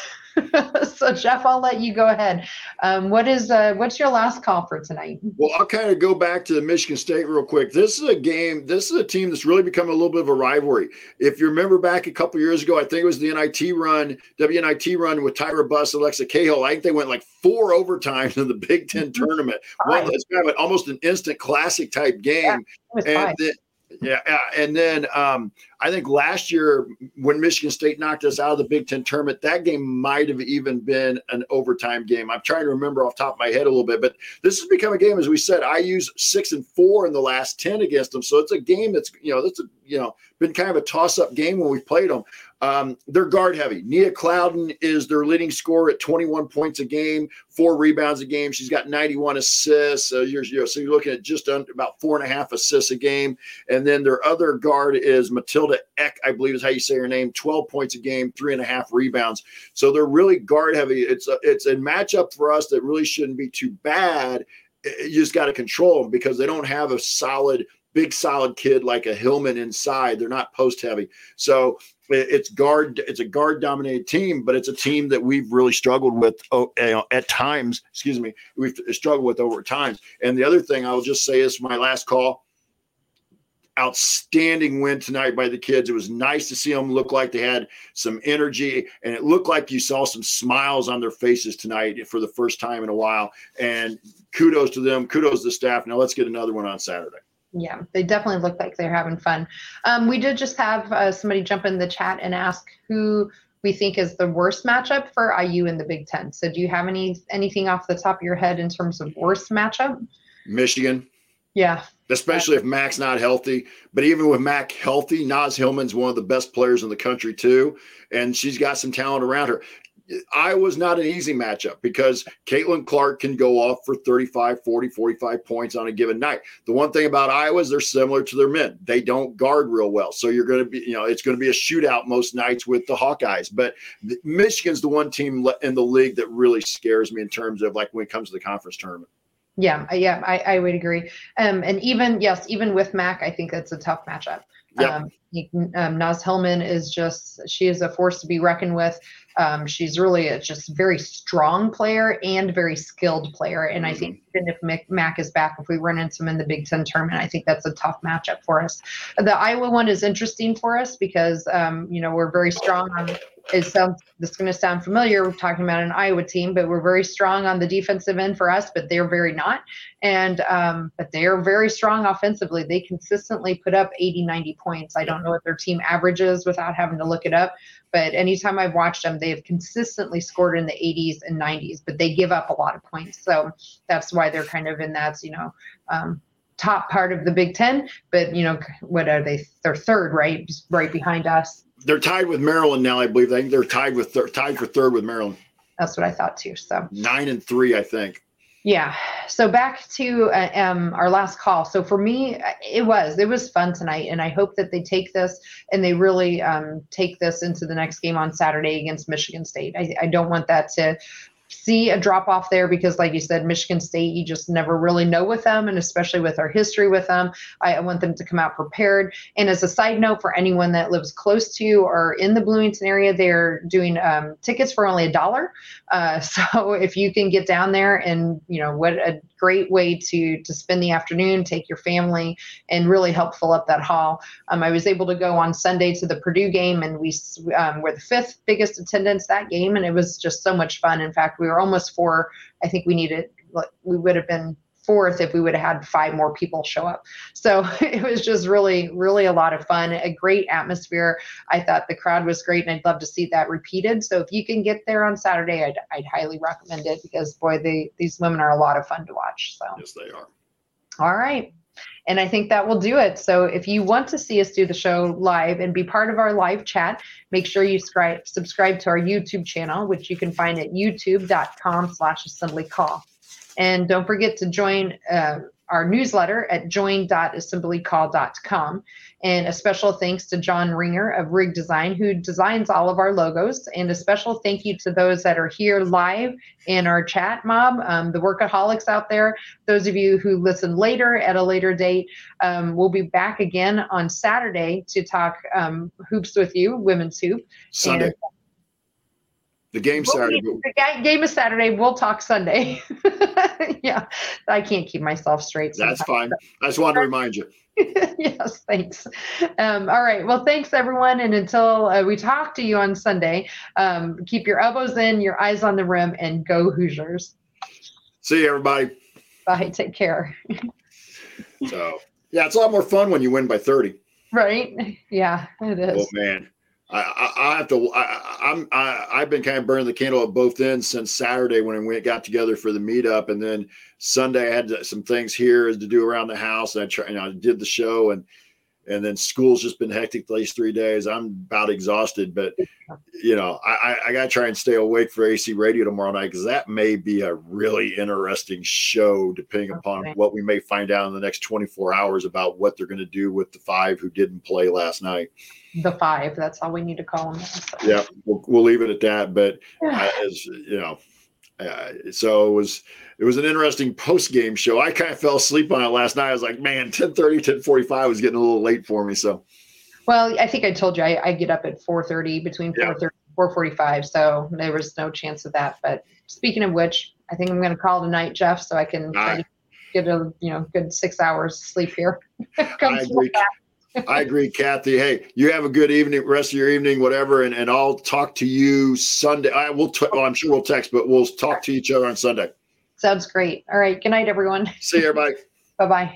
[SPEAKER 2] so Jeff, I'll let you go ahead. Um, what is uh, what's your last call for tonight?
[SPEAKER 3] Well, I'll kind of go back to the Michigan State real quick. This is a game. This is a team that's really become a little bit of a rivalry. If you remember back a couple years ago, I think it was the NIT run, WNIT run with Tyra Buss, Alexa Cahill. I think they went like four overtimes in the Big Ten mm-hmm. tournament. One that's kind of almost an instant classic type game. Yeah, and then, yeah, and then um, I think last year when Michigan State knocked us out of the Big Ten tournament, that game might have even been an overtime game. I'm trying to remember off top of my head a little bit, but this has become a game, as we said. I use six and four in the last ten against them, so it's a game that's you know that's a you know been kind of a toss up game when we've played them. Um, they're guard heavy. Nia Clouden is their leading scorer at 21 points a game, four rebounds a game. She's got 91 assists. So you're, you know, so you're looking at just under, about four and a half assists a game. And then their other guard is Matilda Ekh, I believe is how you say her name, 12 points a game, three and a half rebounds. So they're really guard heavy. It's a, it's a matchup for us that really shouldn't be too bad. You just got to control them because they don't have a solid big solid kid like a Hillmon inside. They're not post heavy. So it's guard it's a guard dominated team but it's a team that we've really struggled with at times excuse me we've struggled with over times and the other thing i'll just say is my last call outstanding win tonight by the kids it was nice to see them look like they had some energy and it looked like you saw some smiles on their faces tonight for the first time in a while and kudos to them kudos to the staff now let's get another one on saturday
[SPEAKER 2] yeah, they definitely look like they're having fun. Um, we did just have uh, somebody jump in the chat and ask who we think is the worst matchup for IU in the Big Ten. So, do you have any anything off the top of your head in terms of worst matchup?
[SPEAKER 3] Michigan.
[SPEAKER 2] Yeah.
[SPEAKER 3] Especially if Mac's not healthy. But even with Mac healthy, Naz Hillmon's one of the best players in the country, too. And she's got some talent around her. Iowa's not an easy matchup because Caitlin Clark can go off for 35, 40, 45 points on a given night. The one thing about Iowa is they're similar to their men. They don't guard real well. So you're going to be, you know, it's going to be a shootout most nights with the Hawkeyes. But Michigan's the one team in the league that really scares me in terms of like when it comes to the conference tournament.
[SPEAKER 2] Yeah, yeah, I, I would agree. Um, and even, yes, even with Mac, I think that's a tough matchup. Yep. Um, um, Naz Hillmon is just, she is a force to be reckoned with. Um, she's really a just very strong player and very skilled player. And I mm-hmm. think even if Mac is back, if we run into him in the Big Ten tournament, I think that's a tough matchup for us. The Iowa one is interesting for us because, um, you know, we're very strong on it sounds this is going to sound familiar. We're talking about an Iowa team, but we're very strong on the defensive end for us, but they're very not. And um, but they are very strong offensively. They consistently put up 80, 90 points. I don't know what their team averages without having to look it up, but anytime I've watched them, they have consistently scored in the 80s and 90s, but they give up a lot of points. So that's why they're kind of in that, you know, um, top part of the Big Ten. But you know, what are they? They're third, right? right behind us
[SPEAKER 3] they're tied with Maryland now, I believe. I think they're tied with thir- tied for third with Maryland.
[SPEAKER 2] That's what I thought too. So
[SPEAKER 3] nine and three, I think.
[SPEAKER 2] Yeah. So back to uh, um, our last call. So for me, it was it was fun tonight, and I hope that they take this and they really um, take this into the next game on Saturday against Michigan State. I, I don't want that to see a drop off there because, like you said, Michigan State, you just never really know with them, and especially with our history with them, I, want them to come out prepared. And as a side note, for anyone that lives close to or in the Bloomington area, they're doing um, tickets for only a dollar. Uh, so if you can get down there, and you know what a great way to to spend the afternoon, take your family, and really help fill up that hall. Um, I was able to go on Sunday to the Purdue game, and we um, were the fifth biggest attendance that game, and it was just so much fun. In fact, we were almost four. I think we needed we would have been fourth if we would have had five more people show up. So it was just really, really a lot of fun, a great atmosphere. I thought the crowd was great, and I'd love to see that repeated. So if you can get there on Saturday, I'd, I'd highly recommend it because boy, they these women are a lot of fun to watch. So
[SPEAKER 3] yes, they are.
[SPEAKER 2] All right. And I think that will do it. So if you want to see us do the show live and be part of our live chat, make sure you subscribe, subscribe to our YouTube channel, which you can find at youtube.com slash assembly call. And don't forget to join uh, our newsletter at join.assemblycall.com. And a special thanks to John Ringer of Rig Design, who designs all of our logos. And a special thank you to those that are here live in our chat mob, um, the workaholics out there. Those of you who listen later at a later date, um, we'll be back again on Saturday to talk um, hoops with you, women's hoop.
[SPEAKER 3] Sunday. And, the game Saturday.
[SPEAKER 2] The game is Saturday. We'll talk Sunday. yeah, I can't keep myself straight.
[SPEAKER 3] Sometimes. That's fine. I just wanted to remind you.
[SPEAKER 2] yes, thanks. Um, all right. Well, thanks everyone. And until uh, we talk to you on Sunday, um, keep your elbows in, your eyes on the rim, and go Hoosiers.
[SPEAKER 3] See you, everybody.
[SPEAKER 2] Bye. Take care.
[SPEAKER 3] so, yeah, it's a lot more fun when you win by 30.
[SPEAKER 2] Right. Yeah, it is.
[SPEAKER 3] Oh, man. I, I, have to. I, I'm. I, I've been kind of burning the candle at both ends since Saturday when we got together for the meetup, and then Sunday I had some things here to do around the house. And I you know, I did the show, and and then school's just been hectic the last three days. I'm about exhausted, but you know, I, I got to try and stay awake for AC Radio tomorrow night because that may be a really interesting show, depending okay. upon what we may find out in the next 24 hours about what they're going to do with the five who didn't play last night.
[SPEAKER 2] The five, that's all we need to call them. So.
[SPEAKER 3] Yeah, we'll, we'll leave it at that. But as you know, uh, so it was it was an interesting post game show. I kind of fell asleep on it last night. I was like, man, 1030, 1045 was getting a little late for me. So,
[SPEAKER 2] well, I think I told you I, I get up at 430 between 430 yeah. 445. So there was no chance of that. But speaking of which, I think I'm going to call tonight, Jeff, so I can right. get a you know good six hours sleep here.
[SPEAKER 3] I agree. I agree, Kathy. Hey, you have a good evening, rest of your evening, whatever, and, and I'll talk to you Sunday. I will. T- well, I'm sure we'll text, but we'll talk to each other on Sunday.
[SPEAKER 2] Sounds great. All right. Good night, everyone.
[SPEAKER 3] See you, everybody.
[SPEAKER 2] bye bye.